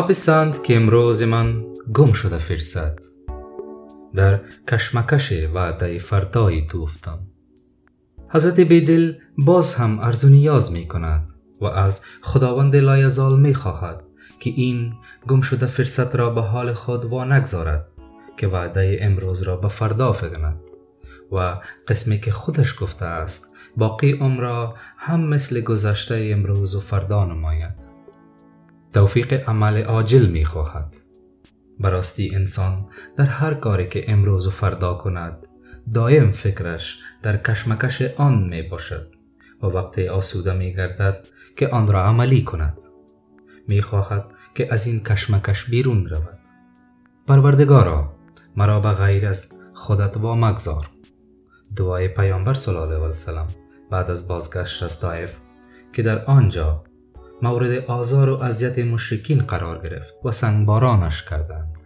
پسند که امروز من گم شده فرصت. در کشمکش وعده فردای تو افتم حضرت بیدل باز هم ارزو نیاز می کند و از خداوند لایزال می خواهد که این گم شده فرصت را به حال خود وا نگذارد که وعده امروز را به فردا فگند و قسمی که خودش گفته است باقی عمر را هم مثل گذشته امروز و فردا نماید. توفیق عمل عاجل می خواهد براستی انسان در هر کاری که امروز و فردا کند دایم فکرش در کشمکش آن می باشد و وقتی آسوده می گردد که آن را عملی کند. می خواهد که از این کشمکش بیرون رود. پروردگارا مرا به غیر از خودت وا مگذار. دعای پیامبر صلی الله علیه و سلم بعد از بازگشت از طایف که در آنجا مورد آزار و اذیت مشرکین قرار گرفت و سنگبارانش کردند.